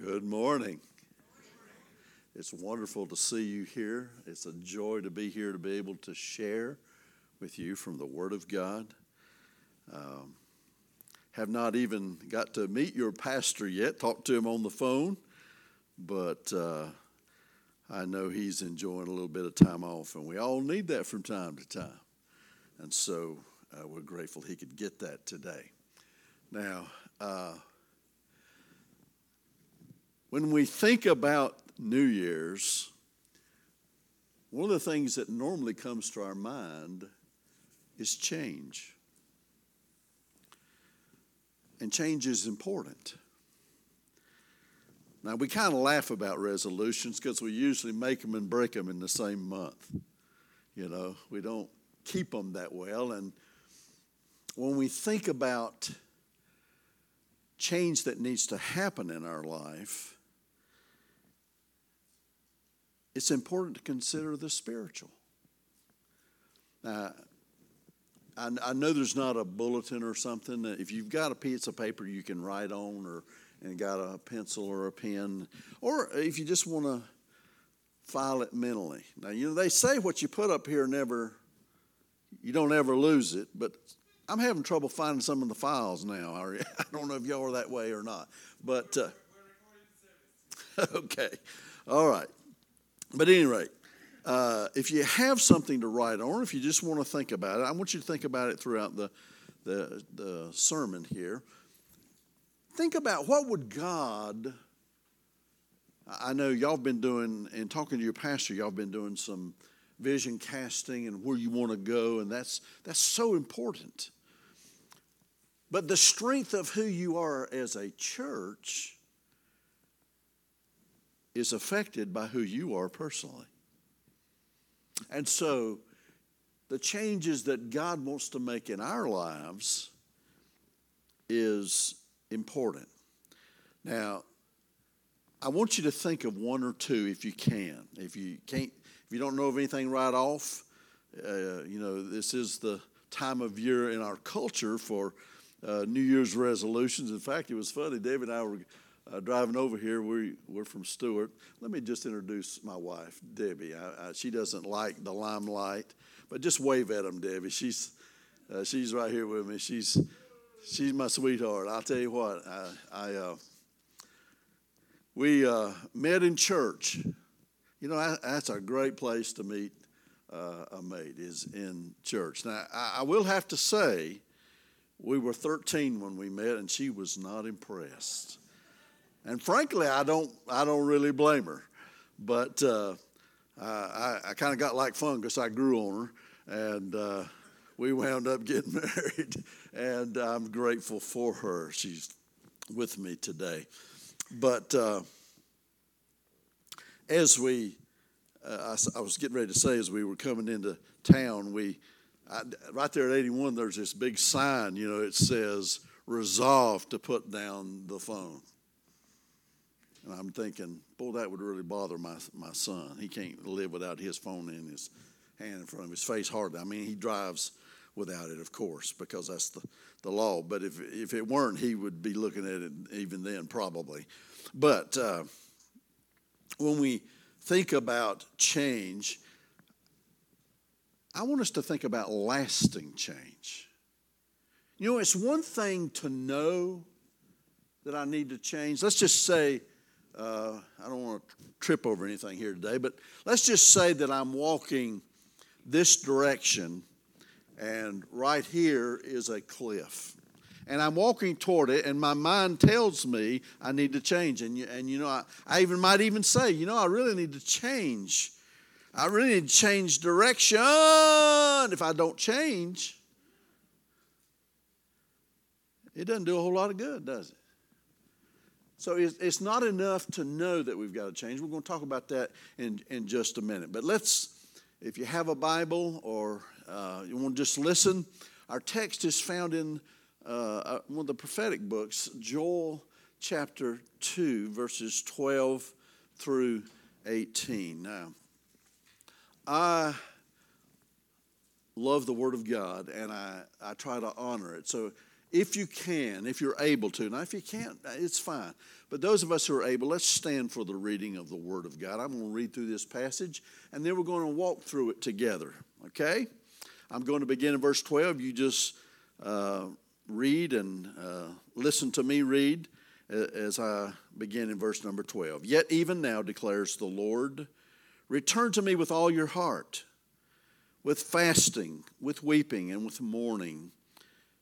Good morning. It's wonderful to see you here. It's a joy to be here to be able to share with you from the Word of God. Um, have not even got to meet your pastor yet, talked to him on the phone, but uh, I know he's enjoying a little bit of time off, and we all need that from time to time. And so uh, we're grateful he could get that today. Now, uh, when we think about New Year's, one of the things that normally comes to our mind is change. And change is important. Now, we kind of laugh about resolutions because we usually make them and break them in the same month. You know, we don't keep them that well. And when we think about change that needs to happen in our life, it's important to consider the spiritual. Now, I, I know there's not a bulletin or something. If you've got a piece of paper you can write on, or and got a pencil or a pen, or if you just want to file it mentally. Now, you know they say what you put up here never, you don't ever lose it, but I'm having trouble finding some of the files now. I don't know if y'all are that way or not, but uh, okay, all right. But at any rate, uh, if you have something to write on, if you just want to think about it, I want you to think about it throughout the, the, the sermon here. Think about what would God, I know y'all have been doing, and talking to your pastor, y'all have been doing some vision casting and where you want to go, and that's, that's so important. But the strength of who you are as a church is affected by who you are personally. And so, the changes that God wants to make in our lives is important. Now, I want you to think of one or two if you can. If you can't, if you don't know of anything right off, uh, you know this is the time of year in our culture for uh, New Year's resolutions. In fact, it was funny. David and I were uh, driving over here, we, we're from Stuart. Let me just introduce my wife, Debbie. I, I, she doesn't like the limelight, but just wave at them, Debbie. She's, uh, she's right here with me. She's, she's my sweetheart. I'll tell you what, I, I uh, we uh, met in church. You know, that's a great place to meet uh, a mate, is in church. Now, I, I will have to say, we were 13 when we met, and she was not impressed. And frankly, I don't, I don't really blame her. But uh, I, I kind of got like fungus. I grew on her, and uh, we wound up getting married. And I'm grateful for her. She's with me today. But uh, as we, uh, I, I, was getting ready to say, as we were coming into town, we, I, right there at 81, there's this big sign, you know, it says, resolve to put down the phone. And I'm thinking, boy, that would really bother my, my son. He can't live without his phone in his hand in front of his face hardly. I mean, he drives without it, of course, because that's the, the law. But if, if it weren't, he would be looking at it even then, probably. But uh, when we think about change, I want us to think about lasting change. You know, it's one thing to know that I need to change. Let's just say uh, I don't want to trip over anything here today, but let's just say that I'm walking this direction, and right here is a cliff. And I'm walking toward it, and my mind tells me I need to change. And, you, and you know, I, I even might even say, you know, I really need to change. I really need to change direction. If I don't change, it doesn't do a whole lot of good, does it? So it's not enough to know that we've got to change. We're going to talk about that in, in just a minute. But let's, if you have a Bible or uh, you want to just listen, our text is found in uh, uh one of the prophetic books, Joel chapter 2, verses 12 through 18. Now, I love the Word of God and I, I try to honor it. So if you can, if you're able to. Now, if you can't, it's fine. But those of us who are able, let's stand for the reading of the Word of God. I'm going to read through this passage, and then we're going to walk through it together. Okay? I'm going to begin in verse 12. You just uh, read and uh, listen to me read as I begin in verse number 12. Yet even now declares the Lord, return to me with all your heart, with fasting, with weeping, and with mourning,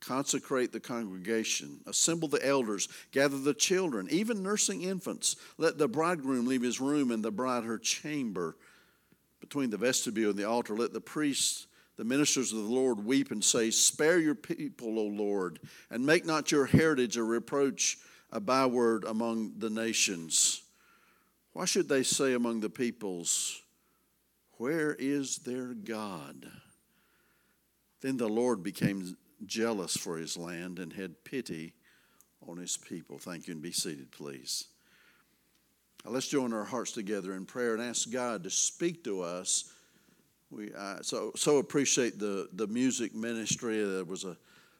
Consecrate the congregation. Assemble the elders. Gather the children, even nursing infants. Let the bridegroom leave his room and the bride her chamber. Between the vestibule and the altar, let the priests the ministers of the Lord weep and say, Spare your people, O Lord, and make not your heritage a reproach, a byword among the nations. Why should they say among the peoples, Where is their God? Then the Lord became jealous for his land and had pity on his people. Thank you, and be seated, please. Now let's join our hearts together in prayer and ask God to speak to us we uh, so so appreciate the the music ministry. There was a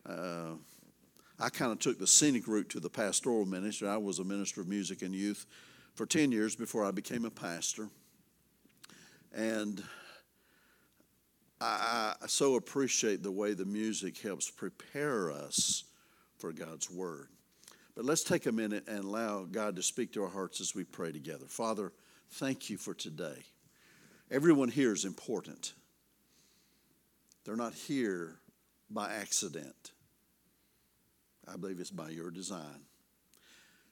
uh, I kind of took the scenic route to the pastoral ministry. I was a minister of music and youth for ten years before I became a pastor, and I, I so appreciate the way the music helps prepare us for God's word. But let's take a minute and allow God to speak to our hearts as we pray together. Father, thank you for today. Everyone here is important. They're not here by accident. I believe it's by your design.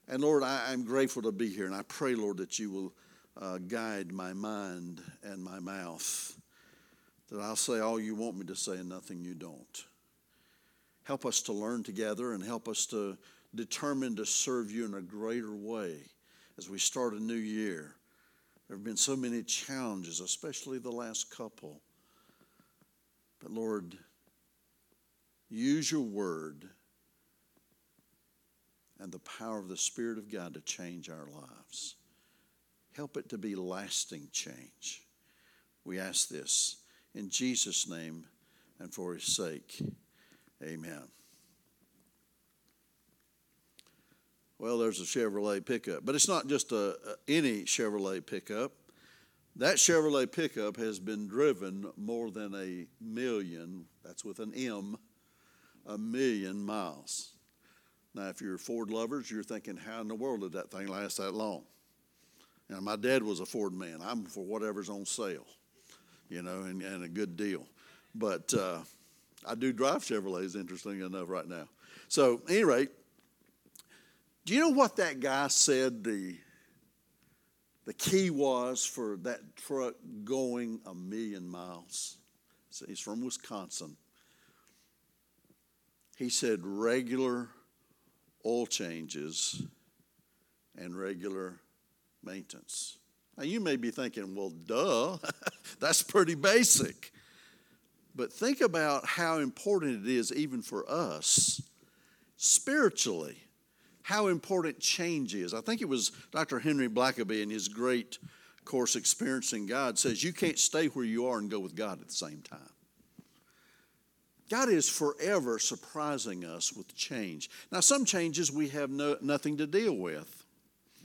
And Lord, I, am grateful to be here, and I pray, Lord, that you will uh, guide my mind and my mouth, that I'll say all you want me to say and nothing you don't. Help us to learn together and help us to determine to serve you in a greater way as we start a new year. There have been so many challenges, especially the last couple. But Lord, use your word and the power of the Spirit of God to change our lives. Help it to be lasting change. We ask this in Jesus' name and for his sake. Amen. Well, there's a Chevrolet pickup, but it's not just a, any Chevrolet pickup. That Chevrolet pickup has been driven more than a million, that's with an M, a million miles. Now, if you're Ford lovers, you're thinking, how in the world did that thing last that long? Now, my dad was a Ford man. I'm for whatever's on sale, you know, and, and a good deal. But uh, I do drive Chevrolets, interesting enough, right now. So, any rate, do you know what that guy said the, the key was for that truck going a million miles? So he's from Wisconsin. He said regular oil changes and regular maintenance. Now you may be thinking, well, duh, that's pretty basic. But think about how important it is, even for us, spiritually how important change is. I think it was Dr. Henry Blackaby in his great course, Experiencing God, says you can't stay where you are and go with God at the same time. God is forever surprising us with change. Now, some changes we have no, nothing to deal with.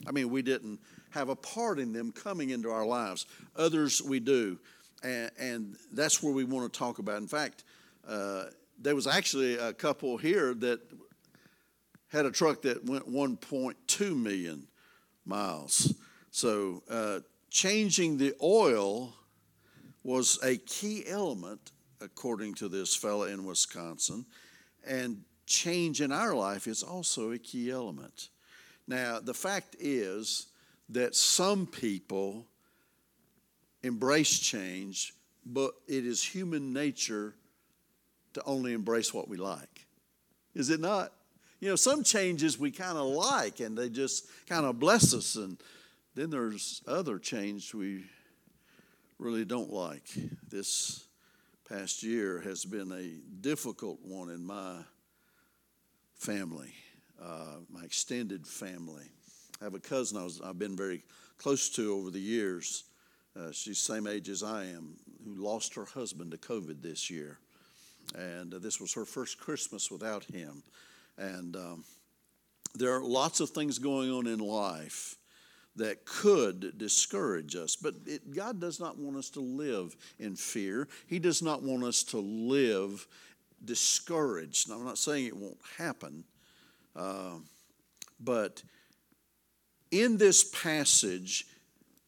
I mean, we didn't have a part in them coming into our lives. Others we do. And, and that's where we want to talk about. In fact, uh, there was actually a couple here that had a truck that went 1.2 million miles. So uh, changing the oil was a key element, according to this fella in Wisconsin, and change in our life is also a key element. Now, the fact is that some people embrace change, but it is human nature to only embrace what we like. Is it not? you know, some changes we kind of like and they just kind of bless us. And then there's other change we really don't like. This past year has been a difficult one in my family, uh, my extended family. I have a cousin I was, I've been very close to over the years. Uh, she's the same age as I am, who lost her husband to COVID this year. And uh, this was her first Christmas without him. And um, there are lots of things going on in life that could discourage us. But it, God does not want us to live in fear, He does not want us to live discouraged. Now, I'm not saying it won't happen, uh, but in this passage,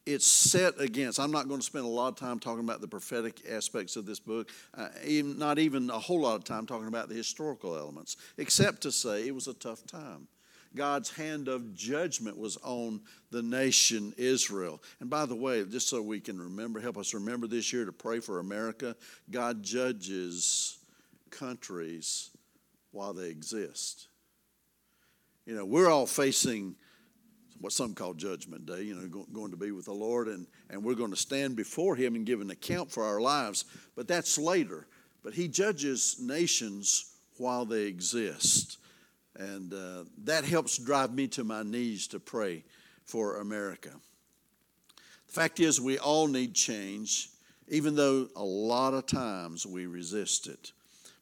it's set against. I'm not going to spend a lot of time talking about the prophetic aspects of this book, uh, even, not even a whole lot of time talking about the historical elements, except to say it was a tough time. God's hand of judgment was on the nation Israel. And by the way, just so we can remember, help us remember this year to pray for America, God judges countries while they exist. You know, we're all facing what some call Judgment Day, you know, going to be with the Lord, and, and we're going to stand before Him and give an account for our lives. But that's later. But He judges nations while they exist. And uh, that helps drive me to my knees to pray for America. The fact is, we all need change, even though a lot of times we resist it.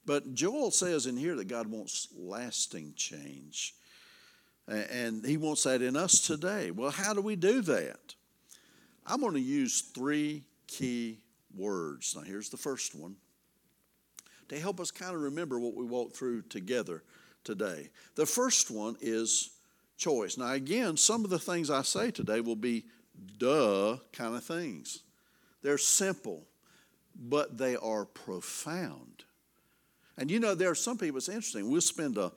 But Joel says in here that God wants lasting change. And he wants that in us today. Well, how do we do that? I'm going to use three key words. Now, here's the first one to help us kind of remember what we walked through together today. The first one is choice. Now, again, some of the things I say today will be duh kind of things. They're simple, but they are profound. And you know, there are some people, it's interesting, we'll spend a,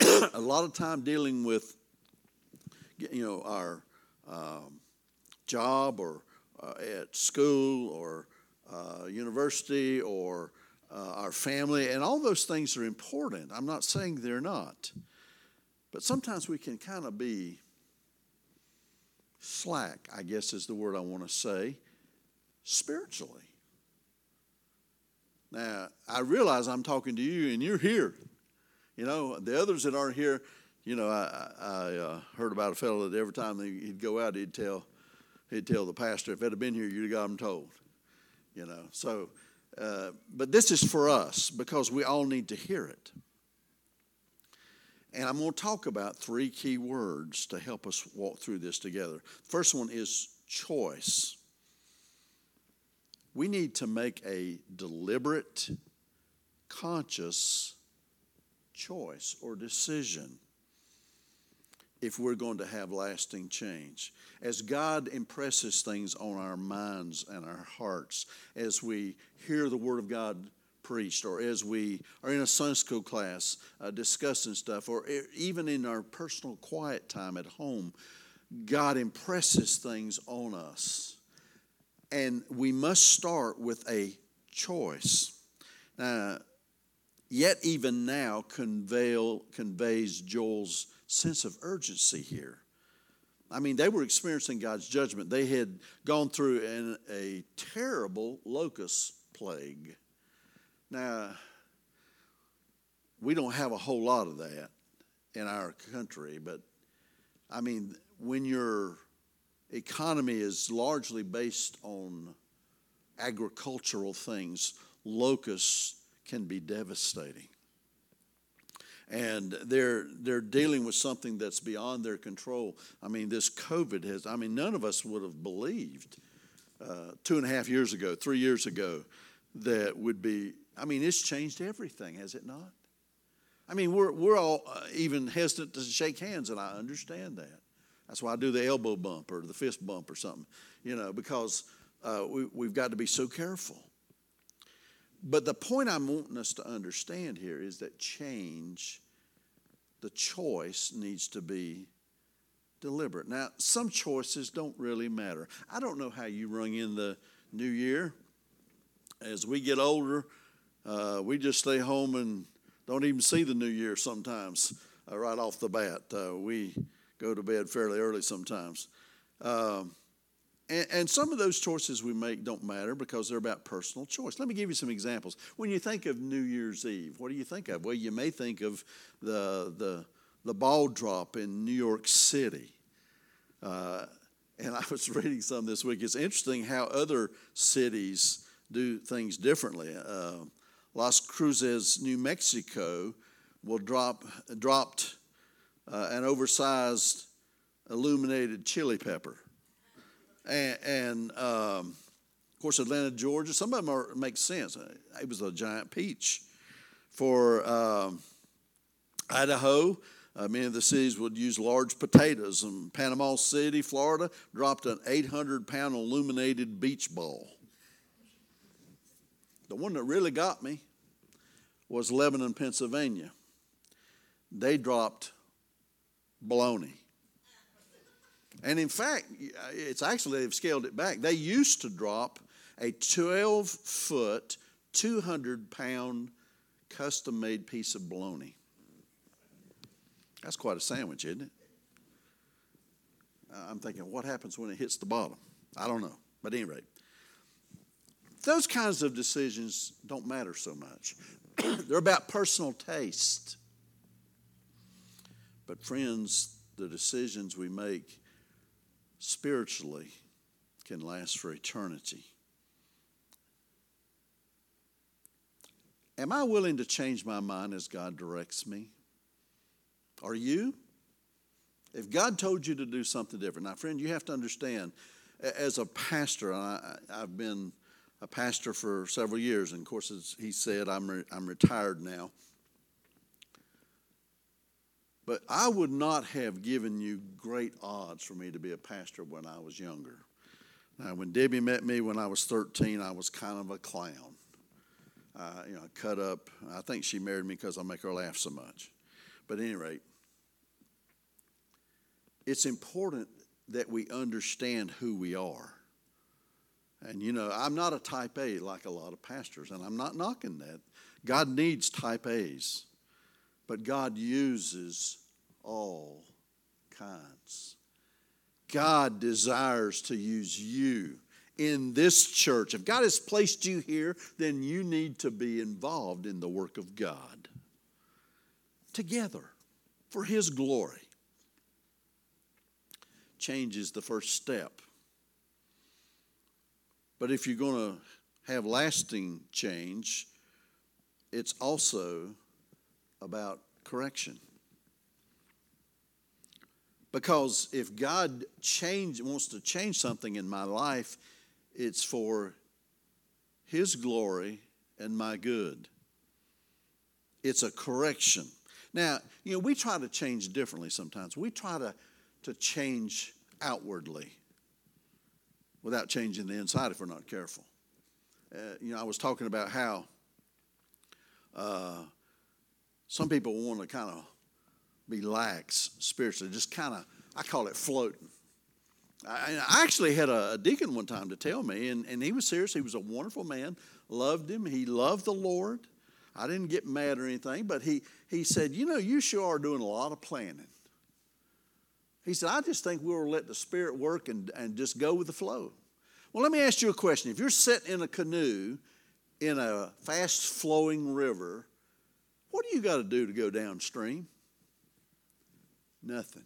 a lot of time dealing with, you know, our um, job or uh, at school or uh, university or uh, our family, and all those things are important. I'm not saying they're not. But sometimes we can kind of be slack, I guess is the word I want to say, spiritually. Now, I realize I'm talking to you and you're here. You know, the others that aren't here, you know, I, I uh, heard about a fellow that every time he'd go out, he'd tell, he'd tell the pastor, if it had been here, you'd have got him told. You know, so uh, but this is for us because we all need to hear it. And I'm going to talk about three key words to help us walk through this together. First one is choice. We need to make a deliberate, conscious choice or decision if we're going to have lasting change. As God impresses things on our minds and our hearts, as we hear the Word of God preached, or as we are in a Sunday school class uh, discussing stuff, or even in our personal quiet time at home, God impresses things on us. And we must start with a choice. Now, yet even now convey, conveys Joel's sense of urgency here. I mean, they were experiencing God's judgment. They had gone through an, a terrible locust plague. Now, we don't have a whole lot of that in our country, but I mean, when your economy is largely based on agricultural things, locusts can be devastating and they're they're dealing with something that's beyond their control. I mean, this COVID has. I mean, none of us would have believed uh, two and a half years ago, three years ago, that would be. I mean, it's changed everything, has it not? I mean, we're we're all uh, even hesitant to shake hands, and I understand that. That's why I do the elbow bump or the fist bump or something, you know, because uh, we, we've got to be so careful. But the point I'm wanting us to understand here is that change, the choice needs to be deliberate. Now, some choices don't really matter. I don't know how you rung in the new year. As we get older, uh, we just stay home and don't even see the new year sometimes. uh, right off the bat. Uh, we go to bed fairly early sometimes. Um, and, and, some of those choices we make don't matter because they're about personal choice. Let me give you some examples. When you think of New Year's Eve, what do you think of? Well, you may think of the, the, the ball drop in New York City. Uh, and I was reading some this week. It's interesting how other cities do things differently. Uh, Las Cruces, New Mexico, will drop dropped uh, an oversized illuminated chili pepper and, and um, of course, Atlanta, Georgia. Some of them are, make sense. It was a giant peach. For um, Idaho, uh, many of the cities would use large potatoes. And Panama City, Florida, dropped an 800 pound illuminated beach ball. The one that really got me was Lebanon, Pennsylvania. They dropped bologna. And in fact, it's actually, they've scaled it back. They used to drop a 12 foot, 200 pound custom made piece of bologna. That's quite a sandwich, isn't it? I'm thinking, what happens when it hits the bottom? I don't know. But at any rate, those kinds of decisions don't matter so much. They're about personal taste. But, friends, the decisions we make spiritually can last for eternity. Am I willing to change my mind as God directs me? Are you? If God told you to do something different, now, friend, you have to understand, as a pastor, I, have been a pastor for several years, and of course, as he said, I'm, re, I'm retired now. But I would not have given you great odds for me to be a pastor when I was younger. Now, when Debbie met me when I was 13, I was kind of a clown. You know, cut up. I think she married me because I make her laugh so much. But at any rate, it's important that we understand who we are. And you know, I'm not a type A like a lot of pastors, and I'm not knocking that. God needs type A's. But God uses all kinds. God desires to use you in this church. If God has placed you here, then you need to be involved in the work of God together for His glory. Change is the first step. But if you're going to have lasting change, it's also about correction. Because if God change, wants to change something in my life, it's for His glory and my good. It's a correction. Now, you know, we try to change differently sometimes. We try to, to change outwardly without changing the inside if we're not careful. Uh, you know, I was talking about how uh, some people want to kind of be lax spiritually, just kind of, I call it floating. I, I actually had a, a, deacon one time to tell me, and, and he was serious. He was a wonderful man, loved him. He loved the Lord. I didn't get mad or anything, but he, he said, You know, you sure are doing a lot of planning. He said, I just think we'll let the Spirit work and, and just go with the flow. Well, let me ask you a question. If you're sitting in a canoe in a fast flowing river, what do you got to do to go downstream? Nothing.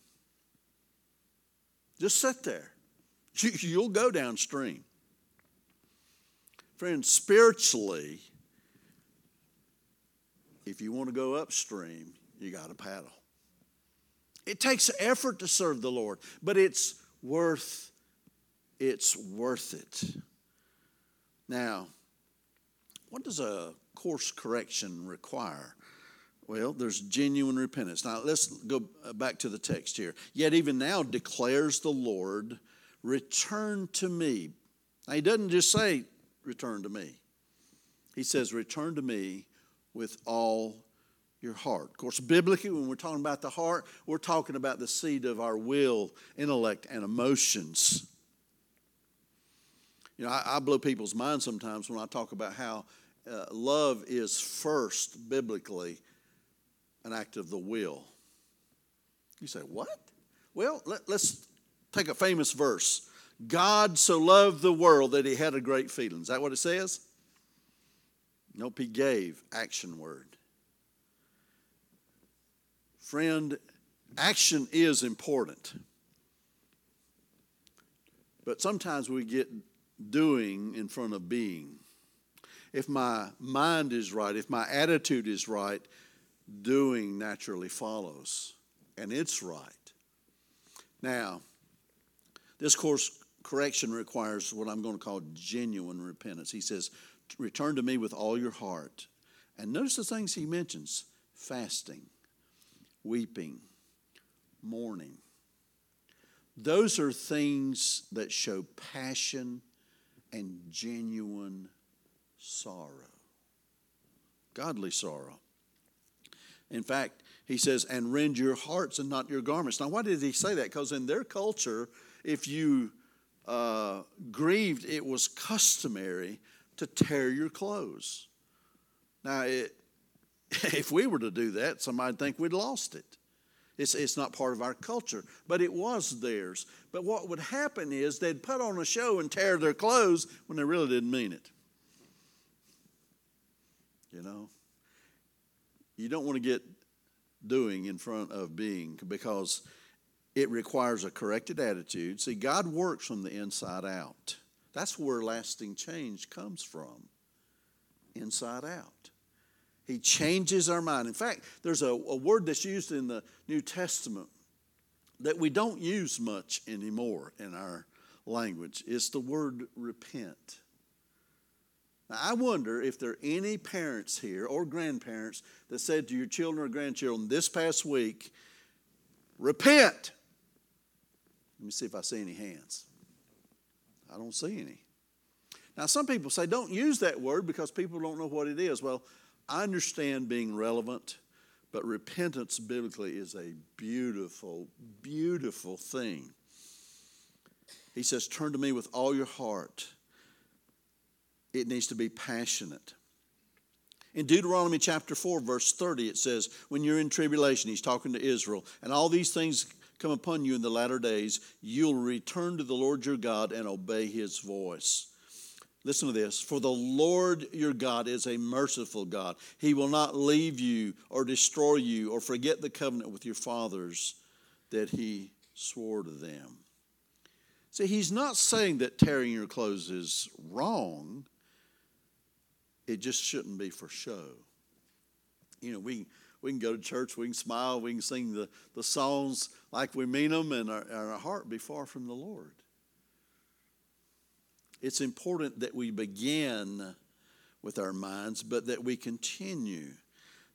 Just sit there. You'll go downstream. Friends, spiritually, if you want to go upstream, you got to paddle. It takes effort to serve the Lord, but it's worth it's worth it. Now, what does a course correction require? Well, there's genuine repentance. Now, let's go back to the text here. Yet, even now, declares the Lord, return to me. Now, he doesn't just say, return to me. He says, return to me with all your heart. Of course, biblically, when we're talking about the heart, we're talking about the seat of our will, intellect, and emotions. You know, I, I blow people's minds sometimes when I talk about how uh, love is first biblically an act of the will. You say, what? Well, let, us take a famous verse. God so loved the world that he had a great feeling. Is that what it says? Nope, he gave, action word. Friend, action is important. But sometimes we get doing in front of being. If my mind is right, if my attitude is right, doing naturally follows, and it's right. Now, this course correction requires what I'm going to call genuine repentance. He says, Return to me with all your heart. And notice the things he mentions fasting, weeping, mourning. Those are things that show passion and genuine sorrow, godly sorrow. In fact, he says, and rend your hearts and not your garments. Now, why did he say that? Because in their culture, if you uh, grieved, it was customary to tear your clothes. Now, it, if we were to do that, somebody'd think we'd lost it. It's, it's not part of our culture, but it was theirs. But what would happen is they'd put on a show and tear their clothes when they really didn't mean it. You know? You don't want to get doing in front of being because it requires a corrected attitude. See, God works from the inside out. That's where lasting change comes from inside out. He changes our mind. In fact, there's a, a, word that's used in the New Testament that we don't use much anymore in our language. It's the word repent. Now, I wonder if there are any parents here or grandparents that said to your children or grandchildren this past week, repent. Let me see if I see any hands. I don't see any. Now, some people say don't use that word because people don't know what it is. Well, I understand being relevant, but repentance biblically is a beautiful, beautiful thing. He says, Turn to me with all your heart. It needs to be passionate. In Deuteronomy chapter 4, verse 30, it says, When you're in tribulation, he's talking to Israel, and all these things come upon you in the latter days, you'll return to the Lord your God and obey his voice. Listen to this. For the Lord your God is a merciful God. He will not leave you or destroy you or forget the covenant with your fathers that he swore to them. See, he's not saying that tearing your clothes is wrong, it just shouldn't be for show. You know, we, we can go to church, we can smile, we can sing the, the songs like we mean them, and our, our heart be far from the Lord. It's important that we begin with our minds, but that we continue.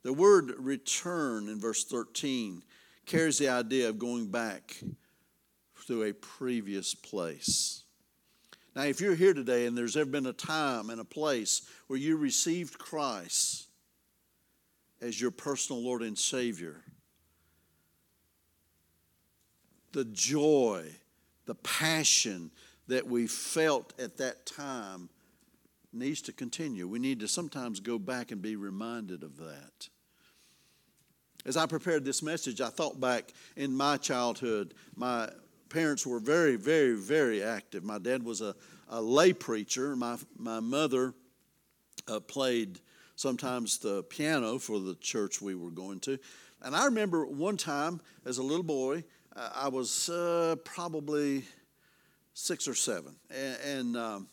The word return in verse 13 carries the idea of going back to a previous place. Now, if you're here today and there's ever been a time and a place where you received Christ, as your personal Lord and Savior. The joy, the passion that we felt at that time needs to continue. We need to sometimes go back and be reminded of that. As I prepared this message, I thought back in my childhood. My parents were very, very, very active. My dad was a, a lay preacher. My, my mother uh, played sometimes the piano for the church we were going to. And I remember one time as a little boy, uh, I was uh, probably six or seven. And, and um,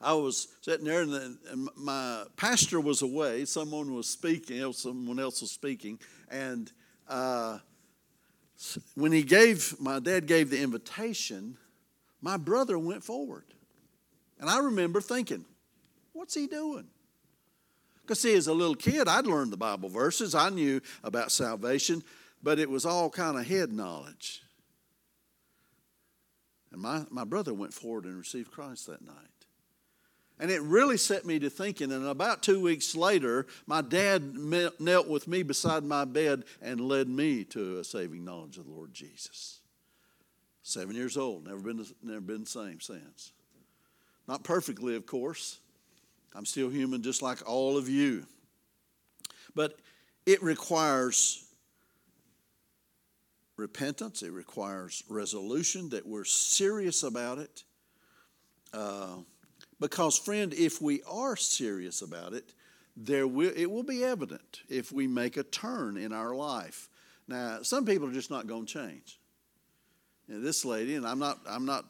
I was sitting there, and, the, and, my pastor was away. Someone was speaking, someone else was speaking. And when he gave, my dad gave the invitation, my brother went forward. And I remember thinking, what's he doing? Because, see, as a little kid, I'd learned the Bible verses, I knew about salvation, but it was all kind of head knowledge. And my, my brother went forward and received Christ that night. And it really set me to thinking. And about two weeks later, my dad knelt with me beside my bed and led me to a saving knowledge of the Lord Jesus. Seven years old, never been, never been the same since. Not perfectly, of course, I'm still human just like all of you. But it requires repentance, it requires resolution, that we're serious about it. Uh, because, friend, if we are serious about it, there will, it will be evident if we make a turn in our life. Now, some people are just not going to change. Know, this lady, and I'm not, I'm not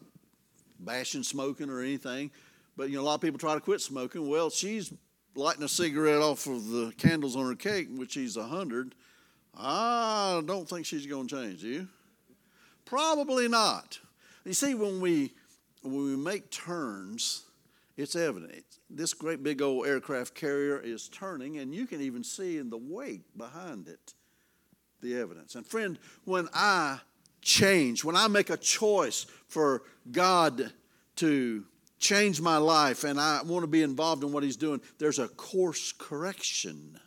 bashing smoking or anything, but you know, a lot of people try to quit smoking. Well, she's lighting a cigarette off of the candles on her cake, which she's a hundred. I don't think she's going to change. Do you? Probably not. You see, when we when we make turns, it's evident. This great big old aircraft carrier is turning, and you can even see in the wake behind it the evidence. And friend, when I change, when I make a choice for God to change my life and I want to be involved in what He's doing, there's a course correction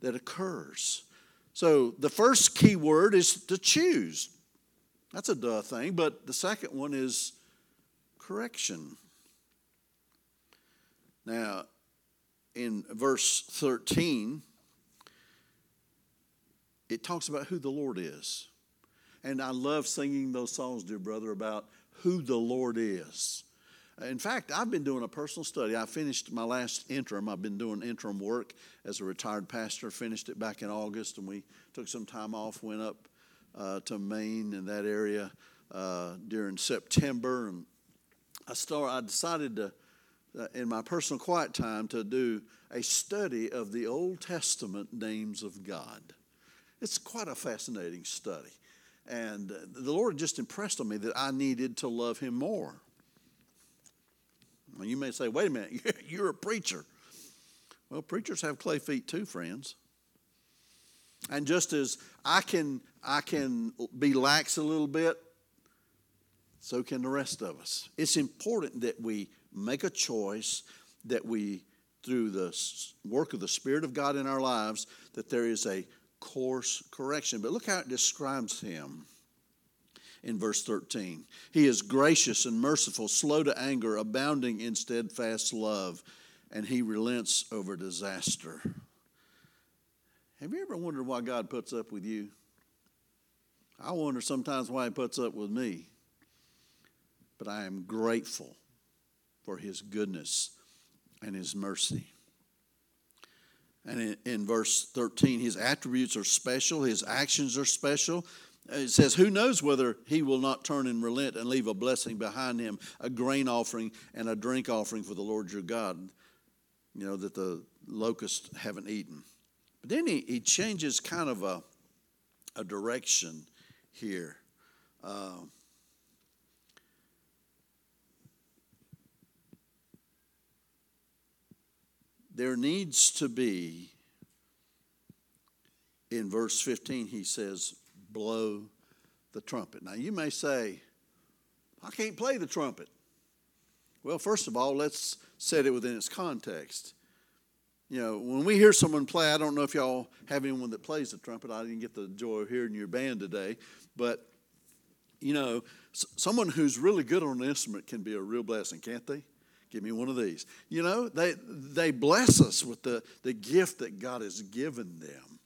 that occurs. So the first key word is to choose. That's a duh thing, but the second one is correction. Now, in verse 13, it talks about who the Lord is. And I love singing those songs, dear brother, about who the Lord is. In fact, I've been doing a personal study. I finished my last interim. I've been doing interim work as a retired pastor. Finished it back in August, and we took some time off. Went up uh, to Maine in that area uh, during September, and I start. I decided to, Uh, in my personal quiet time, to do a study of the Old Testament names of God. It's quite a fascinating study. And the Lord just impressed on me that I needed to love Him more. Well, you may say, wait a minute, you're a preacher. Well, preachers have clay feet too, friends. And just as I can, I can be lax a little bit, so can the rest of us. It's important that we make a choice, that we, through the work of the Spirit of God in our lives, that there is a course correction. But look how it describes him in verse 13. He is gracious and merciful, slow to anger, abounding in steadfast love, and he relents over disaster. Have you ever wondered why God puts up with you? I wonder sometimes why he puts up with me. But I am grateful for his goodness and his mercy. And in, in, verse 13, his attributes are special, his actions are special. It says, Who knows whether he will not turn and relent and leave a blessing behind him, a grain offering and a drink offering for the Lord your God, you know, that the locusts haven't eaten. But then he, he changes kind of a, a direction here. Uh, there needs to be, in verse 15, he says, blow the trumpet. Now, you may say, I can't play the trumpet. Well, first of all, let's set it within its context. You know, when we hear someone play, I don't know if y'all have anyone that plays the trumpet. I didn't get the joy of hearing your band today, but you know, someone who's really good on an instrument can be a real blessing, can't they? Give me one of these. You know, they, they bless us with the, the gift that God has given them.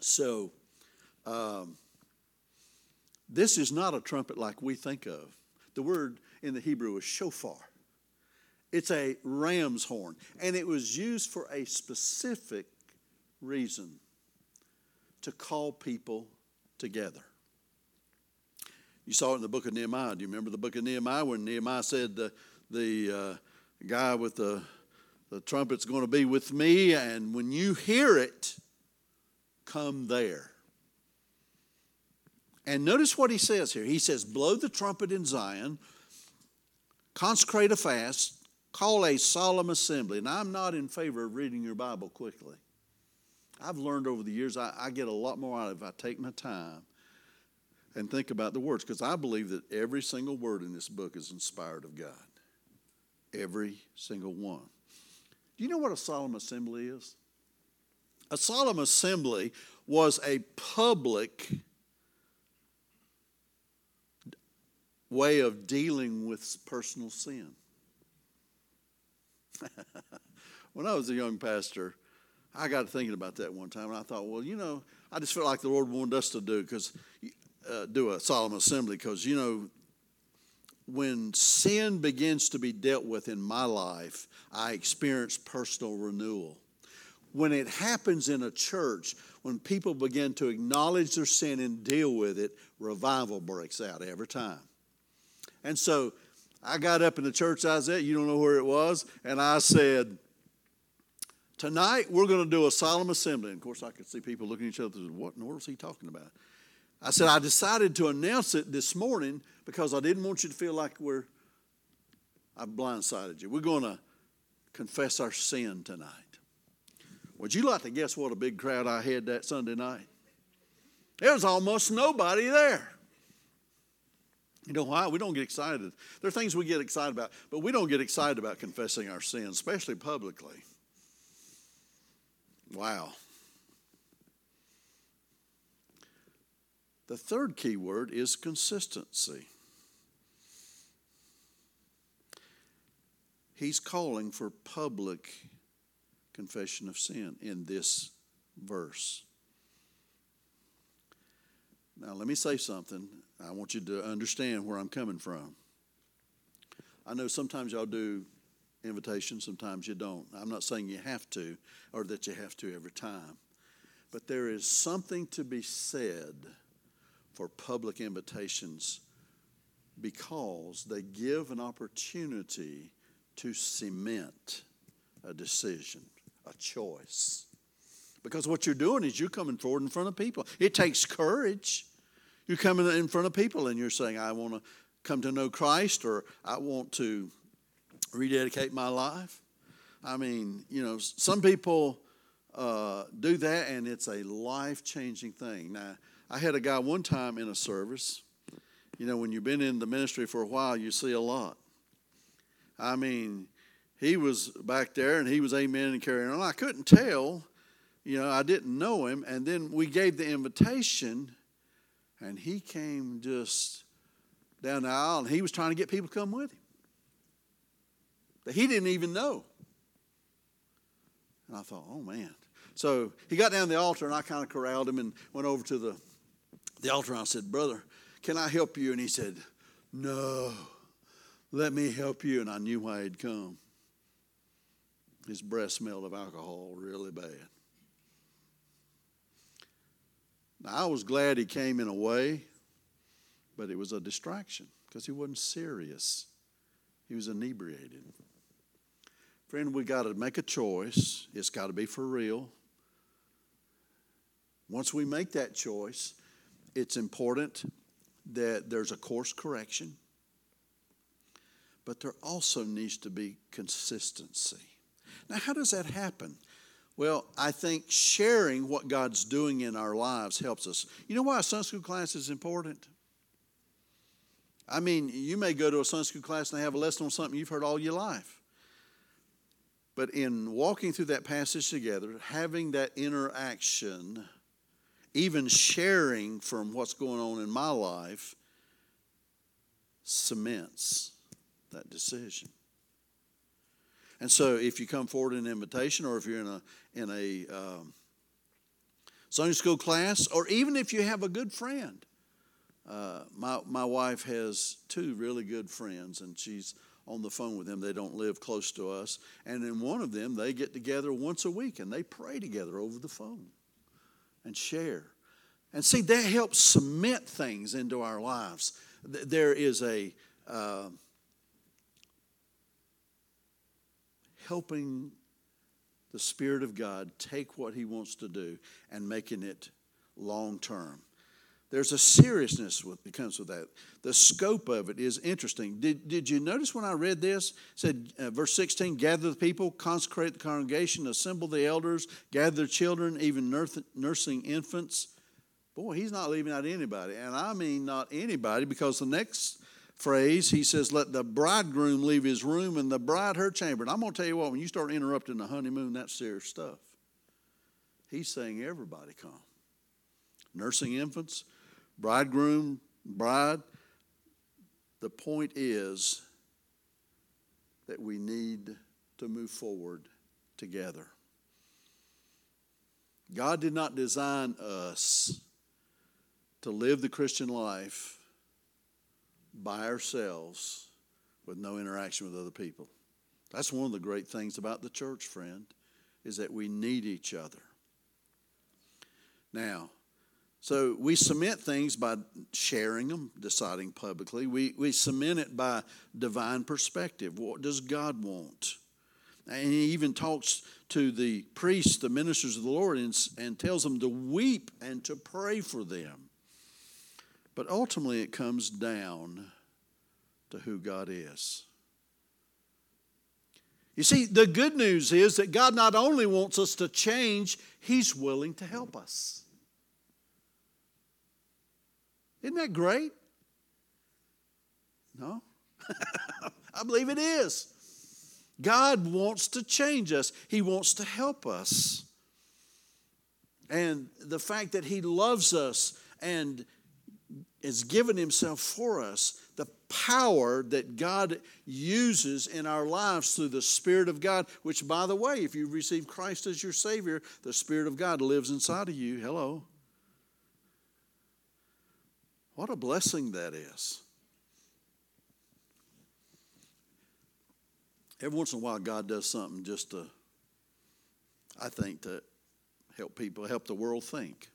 So, um, this is not a trumpet like we think of. The word in the Hebrew is shofar. It's a ram's horn, and it was used for a specific reason to call people together. You saw it in the book of Nehemiah. Do you remember the book of Nehemiah when Nehemiah said, the uh, guy with the, the trumpet's going to be with me, and when you hear it, come there. And notice what he says here. He says, Blow the trumpet in Zion, consecrate a fast, call a solemn assembly. And I'm not in favor of reading your Bible quickly. I've learned over the years I, I get a lot more out of it if I take my time and think about the words because I believe that every single word in this book is inspired of God. Every single one. Do you know what a solemn assembly is? A solemn assembly was a public way of dealing with personal sin. when I was a young pastor, I got thinking about that one time, and I thought, well, you know, I just felt like the Lord wanted us to do because uh, do a solemn assembly because you know when sin begins to be dealt with in my life, I experience personal renewal. When it happens in a church, when people begin to acknowledge their sin and deal with it, revival breaks out every time. And so I got up in the church I was at, you don't know where it was, and I said, Tonight we're going to do a solemn assembly. And of course, I could see people looking at each other, what in the world is he talking about? I said, I decided to announce it this morning because I didn't want you to feel like we're, I've blindsided you. We're going to confess our sin tonight. Would you like to guess what a big crowd I had that Sunday night? There was almost nobody there. You know why? We don't get excited. There are things we get excited about, but we don't get excited about confessing our sins, especially publicly. Wow. The third key word is consistency. He's calling for public confession of sin in this verse. Now, let me say something. I want you to understand where I'm coming from. I know sometimes y'all do invitations, sometimes you don't. I'm not saying you have to or that you have to every time. But there is something to be said for public invitations because they give an opportunity to cement a decision, a choice. Because what you're doing is you're coming forward in front of people. It takes courage. You're coming in front of people and you're saying, I want to come to know Christ or I want to rededicate my life. I mean, you know, some people uh, do that and it's a life changing thing. Now, I had a guy one time in a service. You know, when you've been in the ministry for a while, you see a lot. I mean, he was back there and he was amen and carrying on. I couldn't tell, you know, I didn't know him. And then we gave the invitation and he came just down the aisle and he was trying to get people to come with him that he didn't even know. And I thought, oh man. So he got down the altar and I kind of corralled him and went over to the the altar I said, Brother, can I help you? And he said, No, let me help you. And I knew why he'd come. His breath smelled of alcohol really bad. Now, I was glad he came in a way, but it was a distraction because he wasn't serious. He was inebriated. Friend, we got to make a choice. It's got to be for real. Once we make that choice, it's important that there's a course correction, but there also needs to be consistency. Now, how does that happen? Well, I think sharing what God's doing in our lives helps us. You know why a Sunday school class is important? I mean, you may go to a Sunday school class and they have a lesson on something you've heard all your life. But in walking through that passage together, having that interaction, even sharing from what's going on in my life cements that decision. And so, if you come forward in an invitation, or if you're in a in a um, Sunday school class, or even if you have a good friend, uh, my my wife has two really good friends, and she's on the phone with them. They don't live close to us, and in one of them, they get together once a week and they pray together over the phone and share. And see, that helps cement things into our lives. There is a uh, helping the Spirit of God take what He wants to do and making it long term. There's a seriousness that comes with that. The scope of it is interesting. Did, did you notice when I read this? Said, uh, verse 16, gather the people, consecrate the congregation, assemble the elders, gather the children, even nursing infants. Boy, he's not leaving out anybody. And I mean not anybody because the next phrase, he says, let the bridegroom leave his room and the bride her chamber. And I'm going to tell you what, when you start interrupting the honeymoon, that's serious stuff. He's saying everybody come. Nursing infants, bridegroom, bride. The point is that we need to move forward together. God did not design us to live the Christian life by ourselves with no interaction with other people. That's one of the great things about the church, friend, is that we need each other. Now, so we cement things by sharing them, deciding publicly. We, we cement it by divine perspective. What does God want? And he even talks to the priests, the ministers of the Lord, and, and tells them to weep and to pray for them. But ultimately, it comes down to who God is. You see, the good news is that God not only wants us to change, He's willing to help us. Isn't that great? No? I believe it is. God wants to change us, He wants to help us. And the fact that He loves us and has given Himself for us, the power that God uses in our lives through the Spirit of God, which, by the way, if you receive Christ as your Savior, the Spirit of God lives inside of you. Hello. What a blessing that is. Every once in a while, God does something just to, I think, to help people, help the world think.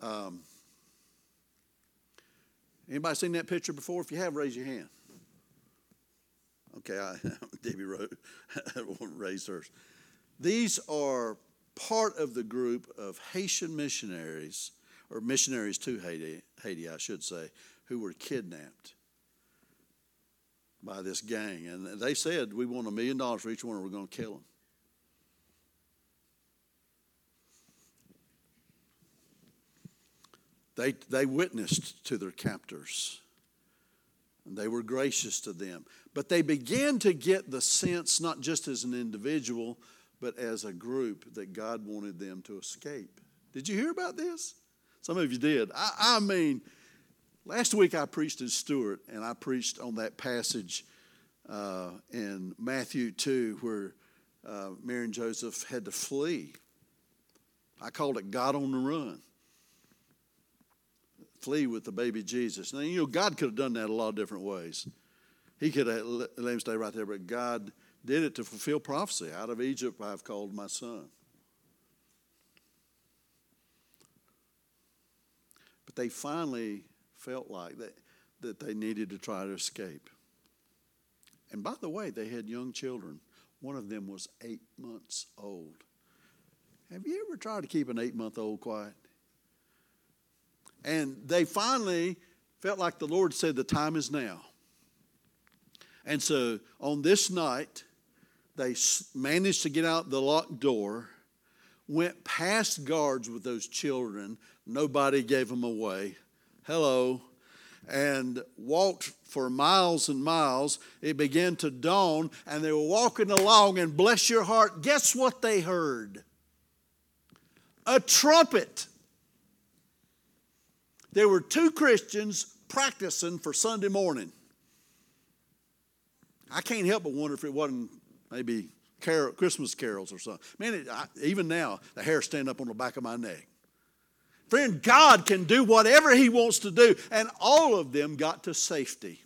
Um, anybody seen that picture before? If you have, raise your hand. Okay, I, Debbie wrote, raised hers. These are part of the group of Haitian missionaries, or missionaries to Haiti, Haiti, I should say, who were kidnapped by this gang. And they said, We want a million dollars for each one, or we're going to kill them. They, they witnessed to their captors. And they were gracious to them. But they began to get the sense, not just as an individual, but as a group, that God wanted them to escape. Did you hear about this? Some of you did. I, I mean, last week I preached in Stuart, and I preached on that passage uh, in Matthew 2 where uh, Mary and Joseph had to flee. I called it God on the run. Flee with the baby Jesus. Now, you know, God could have done that a lot of different ways. He could have let him stay right there, but God did it to fulfill prophecy. Out of Egypt I've called my son. But they finally felt like that, that they needed to try to escape. And by the way, they had young children. One of them was eight months old. Have you ever tried to keep an eight month old quiet? And they finally felt like the Lord said, The time is now. And so on this night, they managed to get out the locked door, went past guards with those children, Nobody gave them away. Hello. And walked for miles and miles. It began to dawn, and they were walking along, and bless your heart, guess what they heard? A trumpet. There were two Christians practicing for Sunday morning. I can't help but wonder if it wasn't maybe carol, Christmas carols or something. Man, it, I, even now, the hair stand up on the back of my neck. Friend, God can do whatever He wants to do, and all of them got to safety.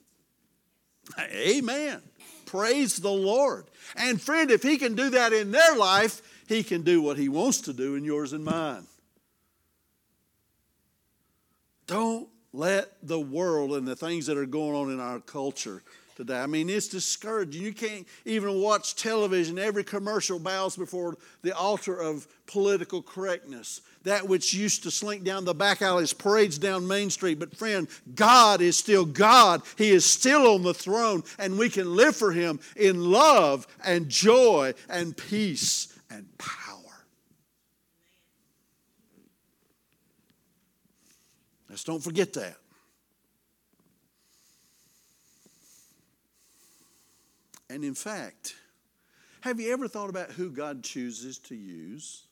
Amen. Praise the Lord. And friend, if He can do that in their life, He can do what He wants to do in yours and mine. Don't let the world and the things that are going on in our culture today. I mean, it's discouraging. You can't even watch television. Every commercial bows before the altar of political correctness. That which used to slink down the back alleys parades down Main Street. But, friend, God is still God. He is still on the throne, and we can live for Him in love and joy and peace and power. Let's don't forget that. And in fact, have you ever thought about who God chooses to use?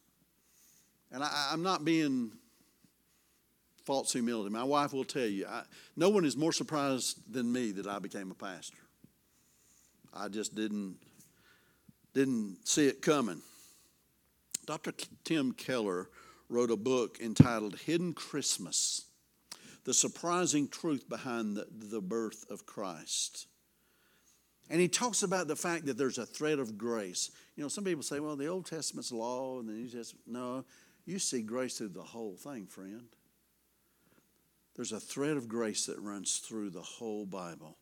And I, am not being false humility. My wife will tell you, I, no one is more surprised than me that I became a pastor. I just didn't didn't see it coming. Dr. Tim Keller wrote a book entitled Hidden Christmas The Surprising Truth Behind the, the Birth of Christ. And he talks about the fact that there's a thread of grace. You know, some people say, well, the Old Testament's law and the New Testament. No, you see grace through the whole thing, friend. There's a thread of grace that runs through the whole Bible.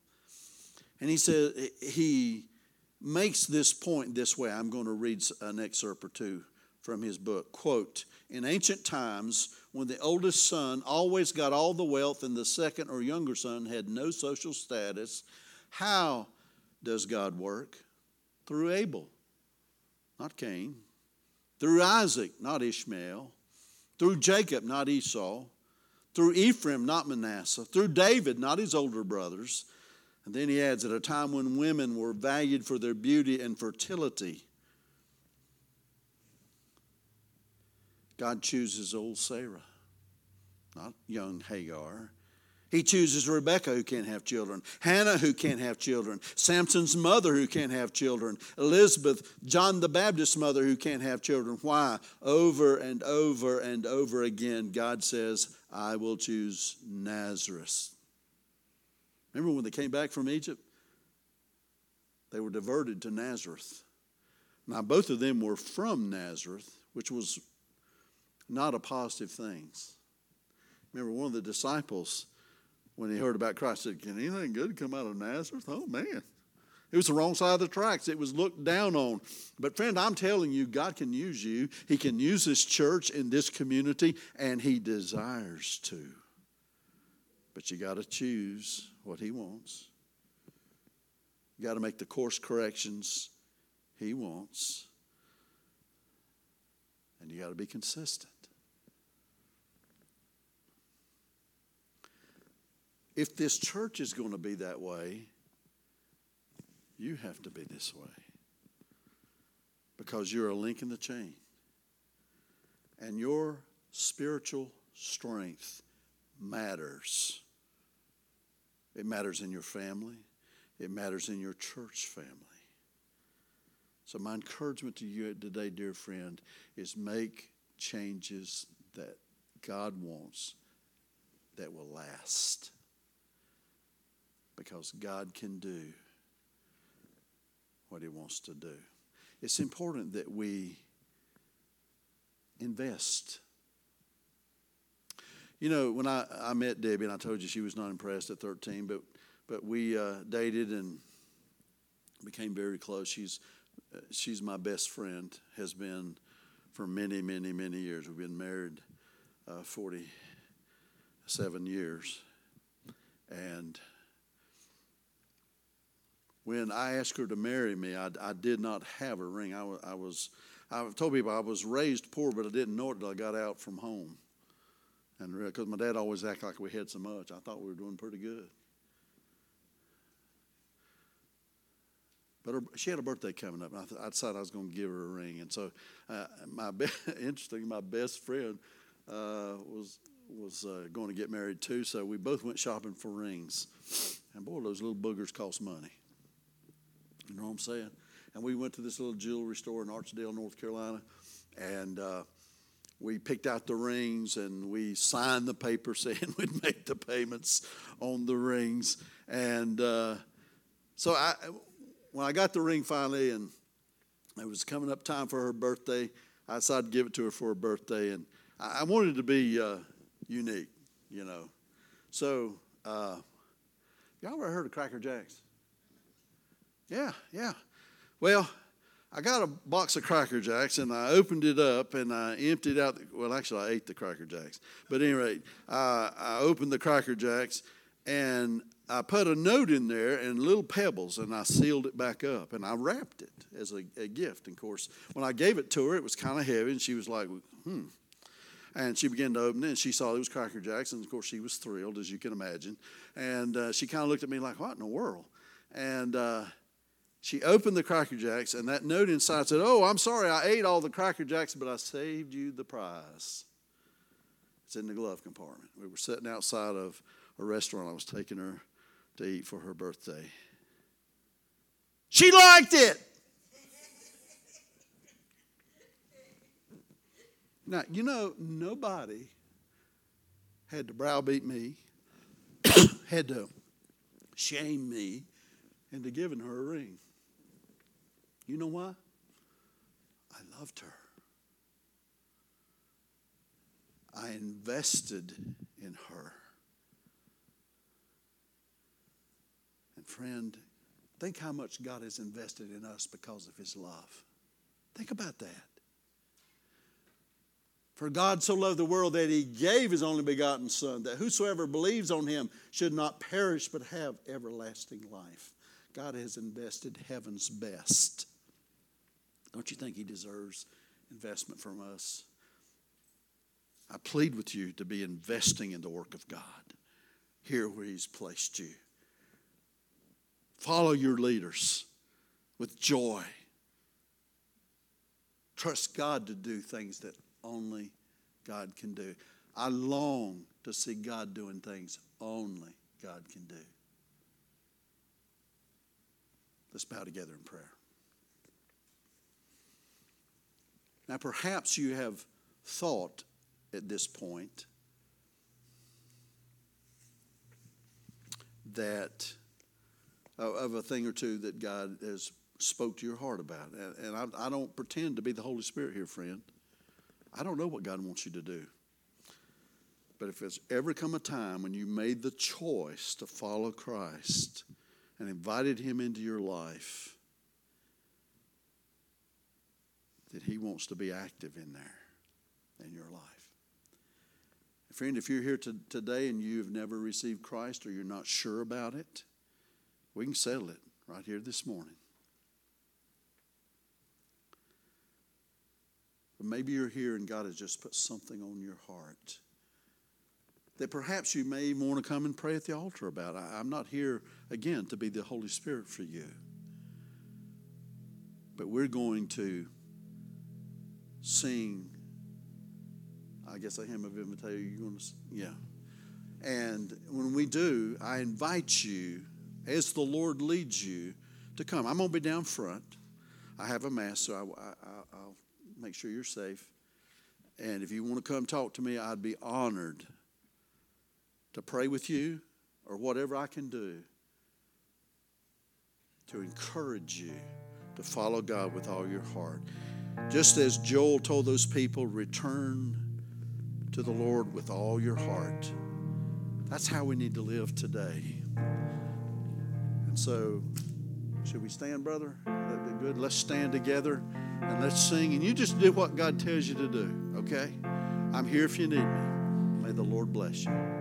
And he says, he makes this point this way. I'm going to read an excerpt or two from his book. Quote In ancient times, when the oldest son always got all the wealth and the second or younger son had no social status, how does God work? Through Abel, not Cain. Through Isaac, not Ishmael. Through Jacob, not Esau. Through Ephraim, not Manasseh. Through David, not his older brothers. And then he adds, at a time when women were valued for their beauty and fertility, God chooses old Sarah, not young Hagar. He chooses Rebecca, who can't have children, Hannah, who can't have children, Samson's mother, who can't have children, Elizabeth, John the Baptist's mother, who can't have children. Why? Over and over and over again, God says, I will choose Nazareth. Remember when they came back from Egypt? They were diverted to Nazareth. Now, both of them were from Nazareth, which was not a positive thing. Remember, one of the disciples when he heard about Christ, said, Can anything good come out of Nazareth? Oh, man. It was the wrong side of the tracks. It was looked down on. But, friend, I'm telling you, God can use you. He can use this church in this community, and He desires to. But you got to choose what He wants. You got to make the course corrections He wants. And you got to be consistent. If this church is going to be that way, you have to be this way because you're a link in the chain. And your spiritual strength matters. It matters in your family, it matters in your church family. So, my encouragement to you today, dear friend, is make changes that God wants that will last because God can do what He wants to do. It's important that we invest. You know, when I, I met Debbie, and I told you she was not impressed at 13, but, but we uh, dated and became very close. She's, uh, she's my best friend, has been for many, many, many years. We've been married uh, 47 years. And when I asked her to marry me, I, I did not have a ring. I, I was, I've told people I was raised poor, but I didn't know it until I got out from home. And because my dad always acted like we had so much, I thought we were doing pretty good. But her, she had a birthday coming up, and I, th- I, decided I was going to give her a ring. And so, uh, my be- interesting, my best friend uh, was was uh, going to get married too. So we both went shopping for rings, and boy, those little boogers cost money. You know what I'm saying? And we went to this little jewelry store in Archdale, North Carolina, and uh, we picked out the rings and we signed the paper saying we'd make the payments on the rings. And uh, so I, when I got the ring finally, and it was coming up time for her birthday, I decided to give it to her for her birthday, and I, wanted it to be uh, unique, you know. So, uh, y'all ever heard of Cracker Jacks? Yeah, yeah. Well, I got a box of Cracker Jacks and I opened it up and I emptied out. The, well, actually, I ate the Cracker Jacks. But anyway, I opened the Cracker Jacks and I put a note in there and little pebbles and I sealed it back up and I wrapped it as a, a gift. And of course, when I gave it to her, it was kind of heavy and she was like, hmm. And she began to open it and she saw it was Cracker Jacks. And of course, she was thrilled, as you can imagine. And uh, she kind of looked at me like, what in the world? And, uh, she opened the Cracker Jacks, and that note inside said, Oh, I'm sorry, I ate all the Cracker Jacks, but I saved you the prize. It's in the glove compartment. We were sitting outside of a restaurant. I was taking her to eat for her birthday. She liked it. Now, you know, nobody had to browbeat me, had to shame me into giving her a ring. You know why? I loved her. I invested in her. And friend, think how much God has invested in us because of his love. Think about that. For God so loved the world that he gave his only begotten Son, that whosoever believes on him should not perish but have everlasting life. God has invested heaven's best. Don't you think he deserves investment from us? I plead with you to be investing in the work of God here where he's placed you. Follow your leaders with joy. Trust God to do things that only God can do. I long to see God doing things only God can do. Let's bow together in prayer. Now, perhaps you have thought at this point that uh, of a thing or two that God has spoke to your heart about. And, I, I don't pretend to be the Holy Spirit here, friend. I don't know what God wants you to do. But if there's ever come a time when you made the choice to follow Christ and invited Him into your life, that He wants to be active in there in your life. Friend, if you're here to, today and you've never received Christ or you're not sure about it, we can settle it right here this morning. But maybe you're here and God has just put something on your heart that perhaps you may want to come and pray at the altar about. I, am not here, again, to be the Holy Spirit for you. But we're going to sing, I guess, a hymn of invitation. You're going to, yeah. And when we do, I invite you, as the Lord leads you, to come. I'm going to be down front. I have a mask, so I, I, I'll make sure you're safe. And if you want to come talk to me, I'd be honored to pray with you or whatever I can do to encourage you to follow God with all your heart. Just as Joel told those people, return to the Lord with all your heart. That's how we need to live today. And so, should we stand, brother? That'd be good. Let's stand together and let's sing. And you just do what God tells you to do, okay? I'm here if you need me. May the Lord bless you.